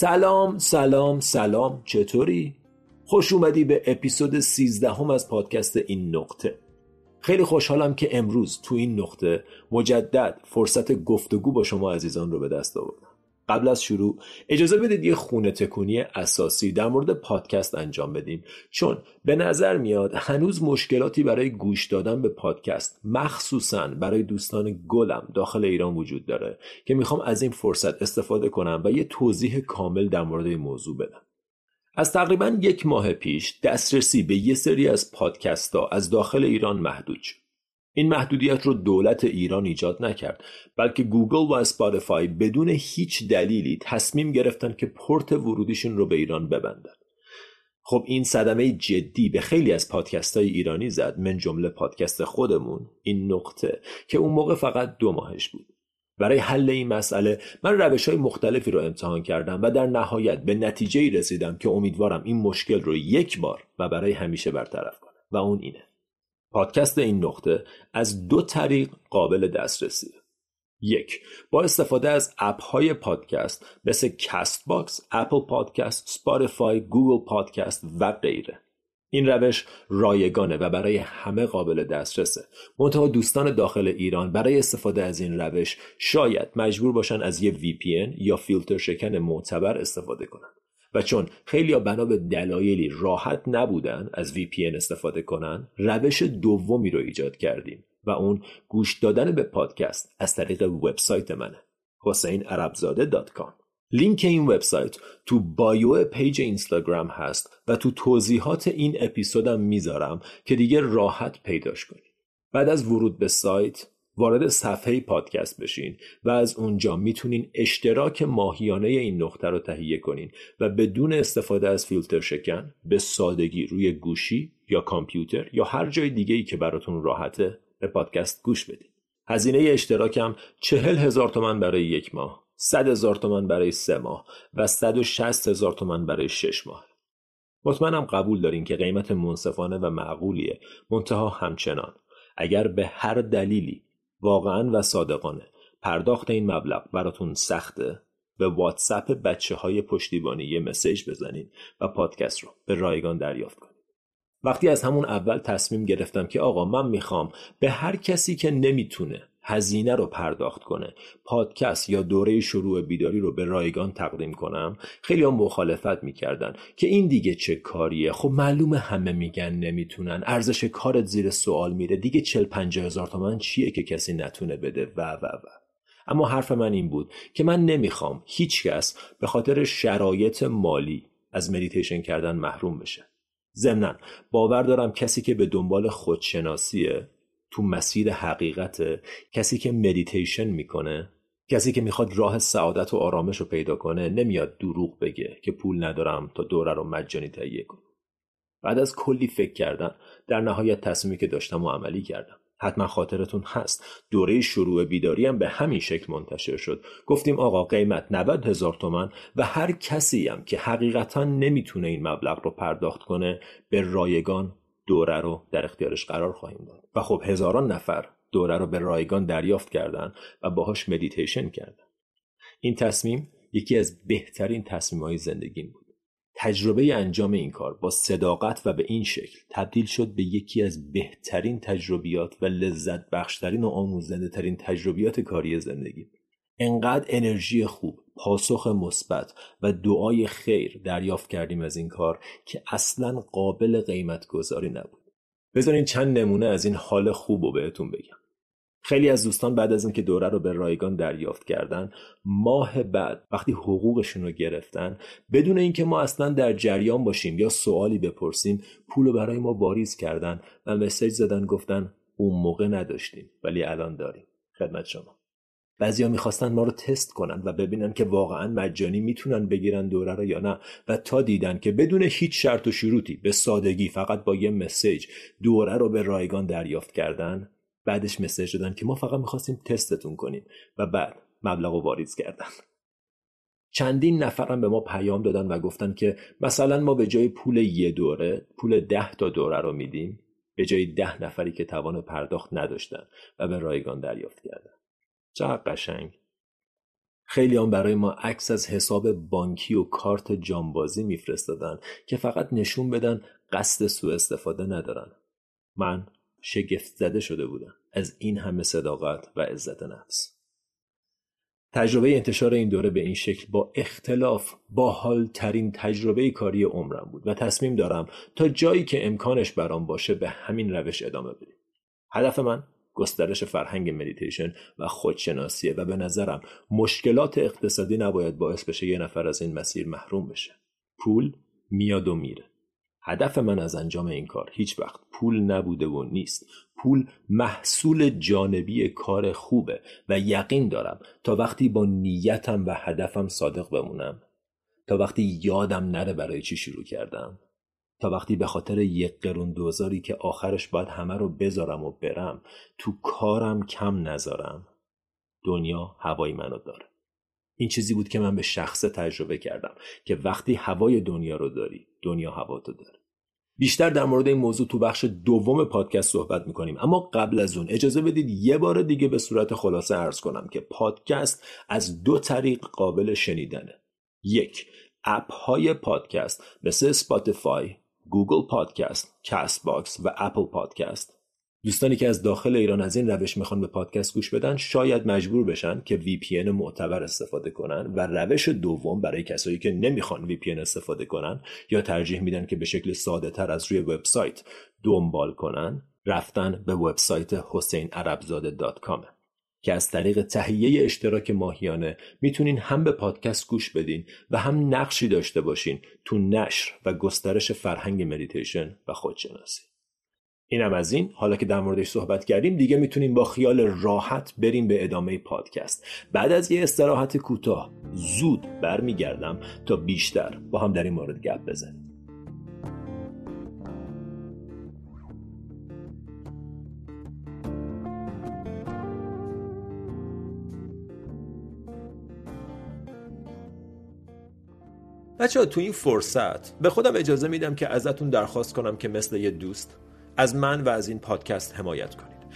سلام سلام سلام چطوری؟ خوش اومدی به اپیزود 13 هم از پادکست این نقطه خیلی خوشحالم که امروز تو این نقطه مجدد فرصت گفتگو با شما عزیزان رو به دست آوردم قبل از شروع اجازه بدید یه خونه تکونی اساسی در مورد پادکست انجام بدیم. چون به نظر میاد هنوز مشکلاتی برای گوش دادن به پادکست مخصوصا برای دوستان گلم داخل ایران وجود داره که می‌خوام از این فرصت استفاده کنم و یه توضیح کامل در مورد این موضوع بدم. از تقریبا یک ماه پیش دسترسی به یه سری از پادکست ها از داخل ایران محدود شد. این محدودیت رو دولت ایران ایجاد نکرد بلکه گوگل و اسپاتیفای بدون هیچ دلیلی تصمیم گرفتن که پورت ورودیشون رو به ایران ببندن. خب این صدمه جدی به خیلی از پادکست های ایرانی زد من جمله پادکست خودمون این نقطه که اون موقع فقط دو ماهش بود. برای حل این مسئله من روش های مختلفی رو امتحان کردم و در نهایت به نتیجه رسیدم که امیدوارم این مشکل رو یک بار و برای همیشه برطرف کنم. و اون اینه. پادکست این نقطه از دو طریق قابل دسترسی. یک با استفاده از اپ های پادکست مثل Castbox، Apple Podcast، Spotify، Google Podcast و غیره. این روش رایگانه و برای همه قابل دسترسه. منتها دوستان داخل ایران برای استفاده از این روش شاید مجبور باشن از یه VPN یا فیلتر شکن معتبر استفاده کنند. و چون خیلی بنا به دلایلی راحت نبودن از VPN استفاده کنن روش دومی رو ایجاد کردیم و اون گوش دادن به پادکست از طریق وبسایت منه حسینعربزاده.com لینک این وبسایت تو bio page اینستاگرام هست و تو توضیحات این اپیزودم می‌ذارم که دیگه راحت پیداش کنید بعد از ورود به سایت وارد صفحه پادکست بشین و از اونجا می‌تونین اشتراک ماهیانه این نقطه رو تهیه کنین و بدون استفاده از فیلتر شکن به سادگی روی گوشی یا کامپیوتر یا هر جای دیگه ای که براتون راحته به پادکست گوش بدین. هزینه اشتراکم چهل هزار تومن برای یک ماه صد هزار تومن برای سه ماه و صد و شست هزار تومن برای شش ماه. مطمئنم قبول دارین که قیمت منصفانه و معقولیه منتها همچنان. اگر به هر دلیلی واقعا و صادقانه پرداخت این مبلغ براتون سخته به واتساپ بچه های پشتیبانی یه مسیج بزنید و پادکست رو به رایگان دریافت کنید. وقتی از همون اول تصمیم گرفتم که آقا من می‌خوام به هر کسی که نمی‌تونه هزینه رو پرداخت کنه. پادکست یا دوره شروع بیداری رو به رایگان تقدیم کنم. خیلی هم مخالفت می‌کردن که این دیگه چه کاریه. خب معلوم همه میگن نمی‌تونن. ارزش کارت زیر سوال میره. دیگه چل پنجاه هزار تومن چیه که کسی نتونه بده؟ و و و. اما حرف من این بود که من نمی‌خوام هیچکس به خاطر شرایط مالی از مدیتیشن کردن محروم بشه. ضمنا باور دارم کسی که به دنبال خودشناسیه تو مسیر حقیقت کسی که مدیتیشن می‌کنه کسی که می‌خواد راه سعادت و آرامش رو پیدا کنه نمیاد دروغ بگه که پول ندارم تا دوره رو مجانی تهیه کنم. بعد از کلی فکر کردن در نهایت تصمیمی که داشتم و عملی کردم. حتما خاطرتون هست. دوره شروع بیداری هم به همین شکل منتشر شد. گفتیم آقا قیمت 90 هزار تومن و هر کسی هم که حقیقتا نمی‌تونه این مبلغ رو پرداخت کنه به رایگان دوره رو در اختیارش قرار خواهیم داد. و خب هزاران نفر دوره رو به رایگان دریافت کردن و باهاش مدیتیشن کردن. این تصمیم یکی از بهترین تصمیم های زندگیم بود. تجربه انجام این کار با صداقت و به این شکل تبدیل شد به یکی از بهترین تجربیات و لذت بخشترین و آموزنده ترین تجربیات کاری زندگی. انقدر انرژی خوب پاسخ مثبت و دعای خیر دریافت کردیم از این کار که اصلا قابل قیمت گذاری نبود. بذارین چند نمونه از این حال خوب رو بهتون بگم. خیلی از دوستان بعد از اینکه دوره رو به رایگان دریافت کردن ماه بعد وقتی حقوقشون رو گرفتن بدون اینکه ما اصلا در جریان باشیم یا سوالی بپرسیم پول رو برای ما واریز کردن و مسیج زدن گفتن اون موقع نداشتیم ولی الان داریم. خدمت شما. بعضیا می‌خواستن ما رو تست کنن و ببینن که واقعا مجانی می‌تونن بگیرن دوره رو یا نه. و تا دیدن که بدون هیچ شرط و شروطی به سادگی فقط با یه مسیج دوره رو به رایگان دریافت کردن بعدش مسیج دادن که ما فقط می‌خواستیم تستتون کنیم و بعد مبلغ و واریز کردن. چندین نفرم به ما پیام دادن و گفتن که مثلا ما به جای پول یه دوره پول ده تا دوره رو میدیم به جای ده نفری که توان پرداخت نداشتن و به رایگان دریافت کردن. چقدر قشنگ. خیلی هم برای ما عکس از حساب بانکی و کارت جانبازی میفرستادن که فقط نشون بدن قصد سوء استفاده ندارن. من شگفت زده شده بودم از این همه صداقت و عزت نفس. تجربه انتشار این دوره به این شکل با اختلاف با حال ترین تجربه کاری عمرم بود و تصمیم دارم تا جایی که امکانش برام باشه به همین روش ادامه بدیم. هدف من گسترش فرهنگ مدیتیشن و خودشناسیه و به نظرم مشکلات اقتصادی نباید باعث بشه یه نفر از این مسیر محروم بشه. پول میاد و میره. هدف من از انجام این کار هیچ وقت پول نبوده و نیست پول محصول جانبی کار خوبه و یقین دارم تا وقتی با نیتم و هدفم صادق بمونم تا وقتی یادم نره برای چی شروع کردم تا وقتی به خاطر یک قرون دوزاری که آخرش باید همه رو بذارم و برم تو کارم کم نذارم. دنیا هوای منو داره. این چیزی بود که من به شخصه تجربه کردم که وقتی هوای دنیا رو داری دنیا هوا تو داره. بیشتر در مورد این موضوع تو بخش دوم پادکست صحبت می‌کنیم. اما قبل از اون اجازه بدید یه بار دیگه به صورت خلاصه ارز کنم که پادکست از دو طریق قابل شنیدنه. یک app های پادکست مثل Spotify، Google Podcast، Castbox و Apple Podcast. دوستانی که از داخل ایران از این روش می‌خوان به پادکست گوش بدن شاید مجبور بشن که VPN معتبر استفاده کنن و روش دوم برای کسایی که نمی‌خوان VPN استفاده کنن یا ترجیح میدن که به شکل ساده تر از روی وبسایت دنبال کنن رفتن به وبسایت حسینعربزاده.com که از طریق تهیه اشتراک ماهیانه می‌تونین هم به پادکست گوش بدین و هم نقشی داشته باشین تو نشر و گسترش فرهنگ مدیتیشن و خودشناسی. اینم از این. حالا که در موردش صحبت کردیم دیگه می‌تونیم با خیال راحت بریم به ادامه پادکست. بعد از یه استراحت کوتاه زود برمیگردم تا بیشتر با هم در این مورد گپ بزنیم. بچه ها تو این فرصت به خودم اجازه میدم که ازتون درخواست کنم که مثل یه دوست از من و از این پادکست حمایت کنید.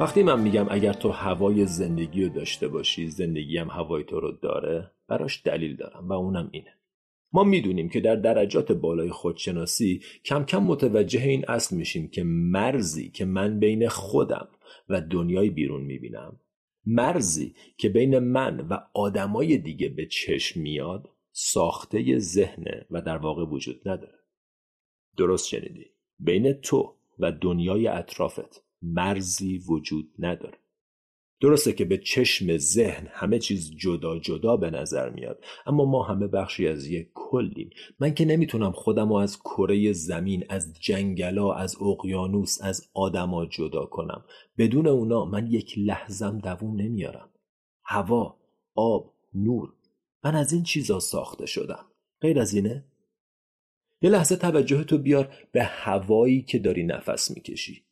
وقتی من میگم اگر تو هوای زندگی رو داشته باشی زندگی هم هوای تو رو داره براش دلیل دارم و اونم اینه. ما می‌دونیم که در درجات بالای خودشناسی کم کم متوجه این اصل میشیم که مرزی که من بین خودم و دنیای بیرون می‌بینم مرزی که بین من و آدمای دیگه به چشم میاد ساخته ذهنه و در واقع وجود نداره. درست شنیدی؟ بین تو و دنیای اطرافت. مرزی وجود نداره. درسته که به چشم ذهن همه چیز جدا جدا به نظر میاد اما ما همه بخشی از یک کلیم. من که نمی‌تونم خودم رو از کره زمین از جنگلا از اقیانوس از آدما جدا کنم. بدون اونا من یک لحظم دووم نمیارم. هوا آب نور من از این چیزا ساخته شدم. غیر از اینه؟ یه لحظه توجه تو بیار به هوایی که داری نفس می‌کشی.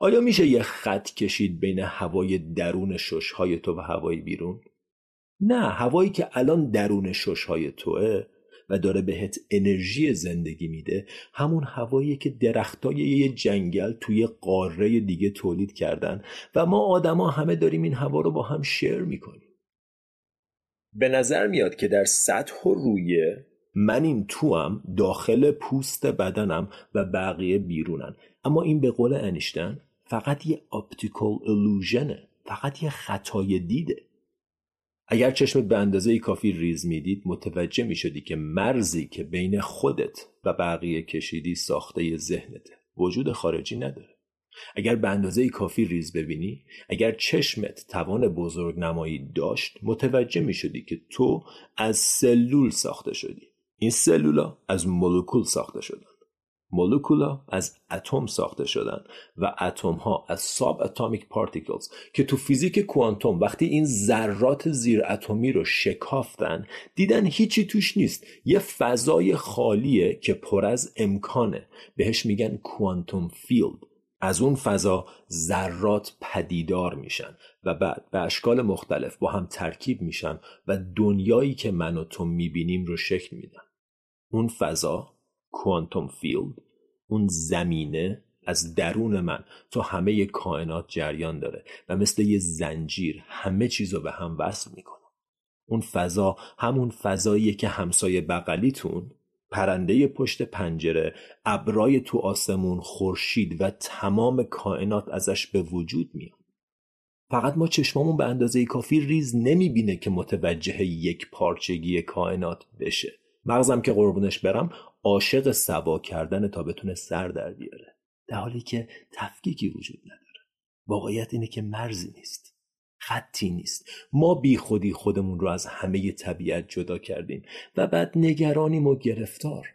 آیا میشه یه خط کشید بین هوای درون ششهای تو و هوای بیرون؟ نه هوایی که الان درون ششهای توه و داره بهت انرژی زندگی میده همون هوایی که درختای یه جنگل توی قاره دیگه تولید کردن و ما آدما همه داریم این هوا رو با هم share می‌کنیم به نظر میاد که در سطح و رویه من این توام داخل پوست بدنم و بقیه بیرونن. اما این به قول انیشتن فقط یه optical illusion ه فقط یه خطای دیده. اگر چشمت به اندازه کافی ریز می‌دید متوجه می‌شدی که مرزی که بین خودت و بقیه کشیدی ساخته ذهنته. وجود خارجی نداره. اگر به اندازه کافی ریز ببینی اگر چشمت توان بزرگ نمایی داشت متوجه می شدی که تو از سلول ساخته شدی. این سلولا از مولکول ساخته شدن. مولکولا از اتم ساخته شدن و اتم ها از subatomic particles که تو فیزیک کوانتوم وقتی این ذرات زیر اتمی رو شکافتن دیدن هیچی توش نیست. یه فضای خالیه که پر از امکانه. بهش میگن quantum field. از اون فضا ذرات پدیدار میشن و بعد به اشکال مختلف با هم ترکیب میشن و دنیایی که من و تو می‌بینیم رو شکل میدن. اون فضا quantum field اون زمینه از درون من تا همه کائنات جریان داره و مثل یه زنجیر همه چیز رو به هم وصل می‌کنه. اون فضا همون فضاییه که همسایه بغلیتون پرنده پشت پنجره ابرای تو آسمون خورشید و تمام کائنات ازش به وجود میاد. فقط ما چشمامون به اندازه کافی ریز نمی‌بینه که متوجه یک پارچگی کائنات بشه. مغزم که قربونش برم عاشق سوا کردن تا بتونه سر در بیاره. در حالی که تفکیکی وجود نداره. واقعیت اینه که مرزی نیست. خطی نیست. ما بی خودی خودمون رو از همه طبیعت جدا کردیم و بعد نگرانیم و گرفتار.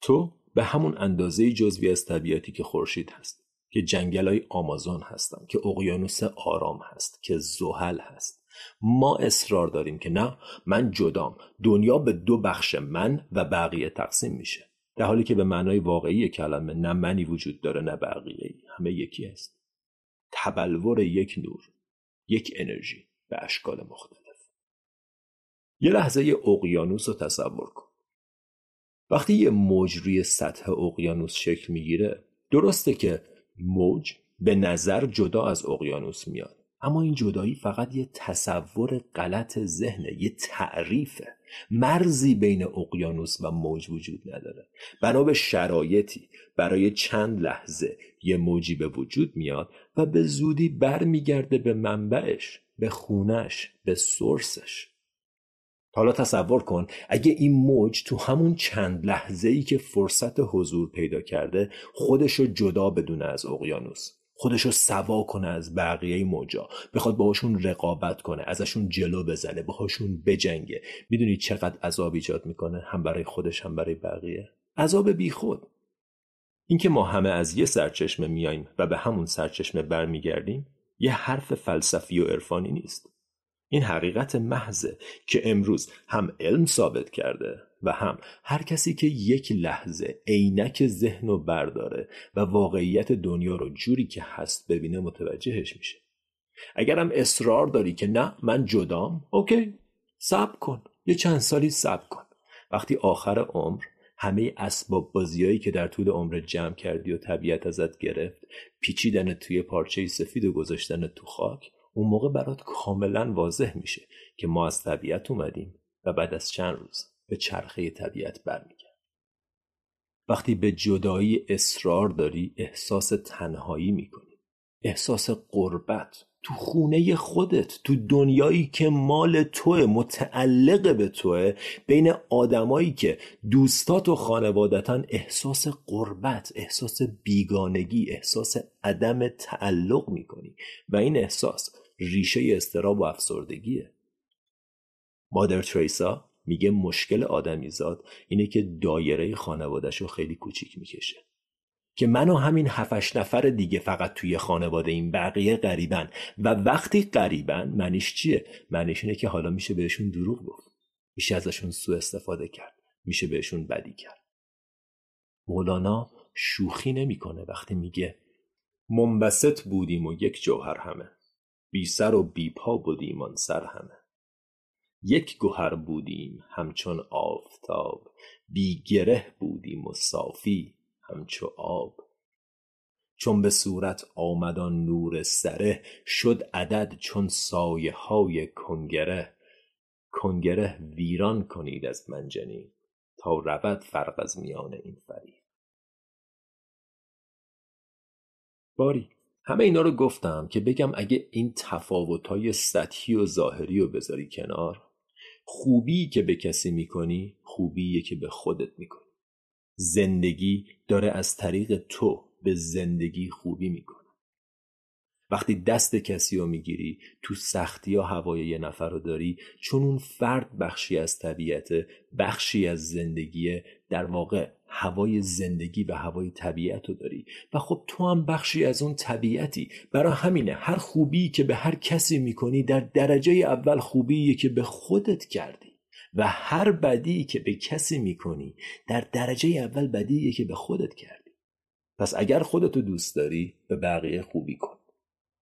تو به همون اندازه جزوی از طبیعتی که خورشید هست که جنگل های آمازون هستن که اقیانوس آرام هست که زحل هست. ما اصرار داریم که نه من جدام. دنیا به دو بخش من و بقیه تقسیم میشه. در حالی که به معنای واقعی کلمه نه منی وجود داره نه بقیه همه یکی است. تبلور یک نور یک انرژی به اشکال مختلف. یه لحظه اقیانوس رو تصور کن. وقتی یه موج روی سطح اقیانوس شکل می‌گیره درسته که موج به نظر جدا از اقیانوس میاد. اما این جدایی فقط یه تصور غلط ذهنه یه تعریفه. مرزی بین اقیانوس و موج وجود نداره. بنا به شرایطی برای چند لحظه یه موجی به وجود میاد و به زودی برمیگرده به منبعش به خونش به سورسش. حالا تصور کن اگه این موج تو همون چند لحظه ای که فرصت حضور پیدا کرده خودشو جدا بدونه از اقیانوس. خودشو سوا کنه از بقیه موجا. بخواد باهاشون رقابت کنه ازشون جلو بزنه باهاشون بجنگه. می‌دونی چقدر عذاب ایجاد می‌کنه؟ هم برای خودش هم برای بقیه. عذاب بیخود اینکه ما همه از یه سرچشمه میاییم و به همون سرچشمه برمیگردیم یه حرف فلسفی و عرفانی نیست. این حقیقت محضه که امروز هم علم ثابت کرده. و هم هر کسی که یک لحظه عینک ذهن رو برداره و واقعیت دنیا رو جوری که هست ببینه متوجهش میشه. اگرم اصرار داری که نه من جدام اوکی صبر کن یه چند سالی صبر کن. وقتی آخر عمر همه اسباب بازیایی که در طول عمر جمع کردی و طبیعت ازت گرفت پیچیدن توی پارچه سفید و گذاشتن تو خاک اون موقع برات کاملا واضح میشه که ما از طبیعت اومدیم و بعد از چند روز به چرخه طبیعت برمیگرد. وقتی به جدایی اصرار داری احساس تنهایی می‌کنی. احساس قربت تو خونه خودت تو دنیایی که مال توه متعلق به توه بین آدمایی که دوستات و خانوادتن احساس قربت احساس بیگانگی احساس عدم تعلق می‌کنی. و این احساس ریشه استراب و افسردگیه. مادر تریسا میگه مشکل آدمیزاد اینه که دایره خانوادش رو خیلی کوچیک می‌کشه. که من و همین هفش نفر دیگه فقط توی خانواده این بقیه غریبن و وقتی غریبن معنیش چیه؟ معنیش اینه که حالا میشه بهشون دروغ گفت. میشه ازشون سوء استفاده کرد. میشه بهشون بدی کرد. مولانا شوخی نمی‌کنه وقتی میگه منبسط بودیم و یک جوهر همه. بی سر و بی پا بودیم آن سر همه. یک گوهر بودیم همچون آفتاب بی گره بودیم و صافی همچو آب. چون به صورت آمدان نور سره شد عدد چون سایه های کنگره. کنگره ویران کنید از منجنی تا رود فرق از میان این فریق باری همه اینا رو گفتم که بگم اگه این تفاوتهای سطحی و ظاهری رو بذاری کنار خوبی که به کسی می‌کنی خوبیه که به خودت می‌کنی. زندگی داره از طریق تو به زندگی خوبی می‌کنه. وقتی دست کسی رو می‌گیری تو سختی یا هوای یه نفر رو داری چون اون فرد بخشی از طبیعت بخشی از زندگیه در واقع هوای زندگی و هوای طبیعت رو داری. و خب تو هم بخشی از اون طبیعتی. برای همینه هر خوبی که به هر کسی می‌کنی در درجه اول خوبیه که به خودت کردی. و هر بدی که به کسی می‌کنی در درجه اول بدیه که به خودت کردی. پس اگر خودتو دوست داری به بقیه خوبی کن.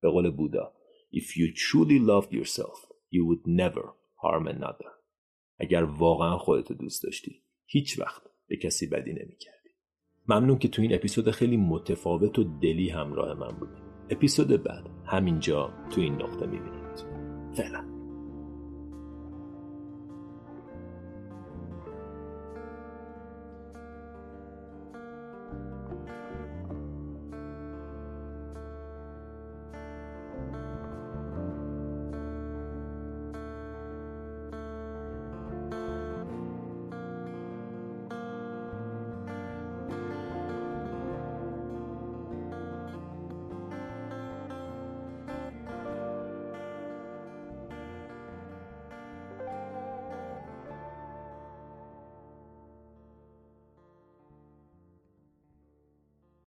به قول بودا. If you truly loved yourself you would never harm another. اگر واقعا خودتو دوست داشتی هیچ وقت به کسی بدی نمی‌کردی. ممنون که تو این اپیزود خیلی متفاوت و دلی همراه من بودی. اپیزود بعد همینجا تو این نقطه می‌بینید. فعلا.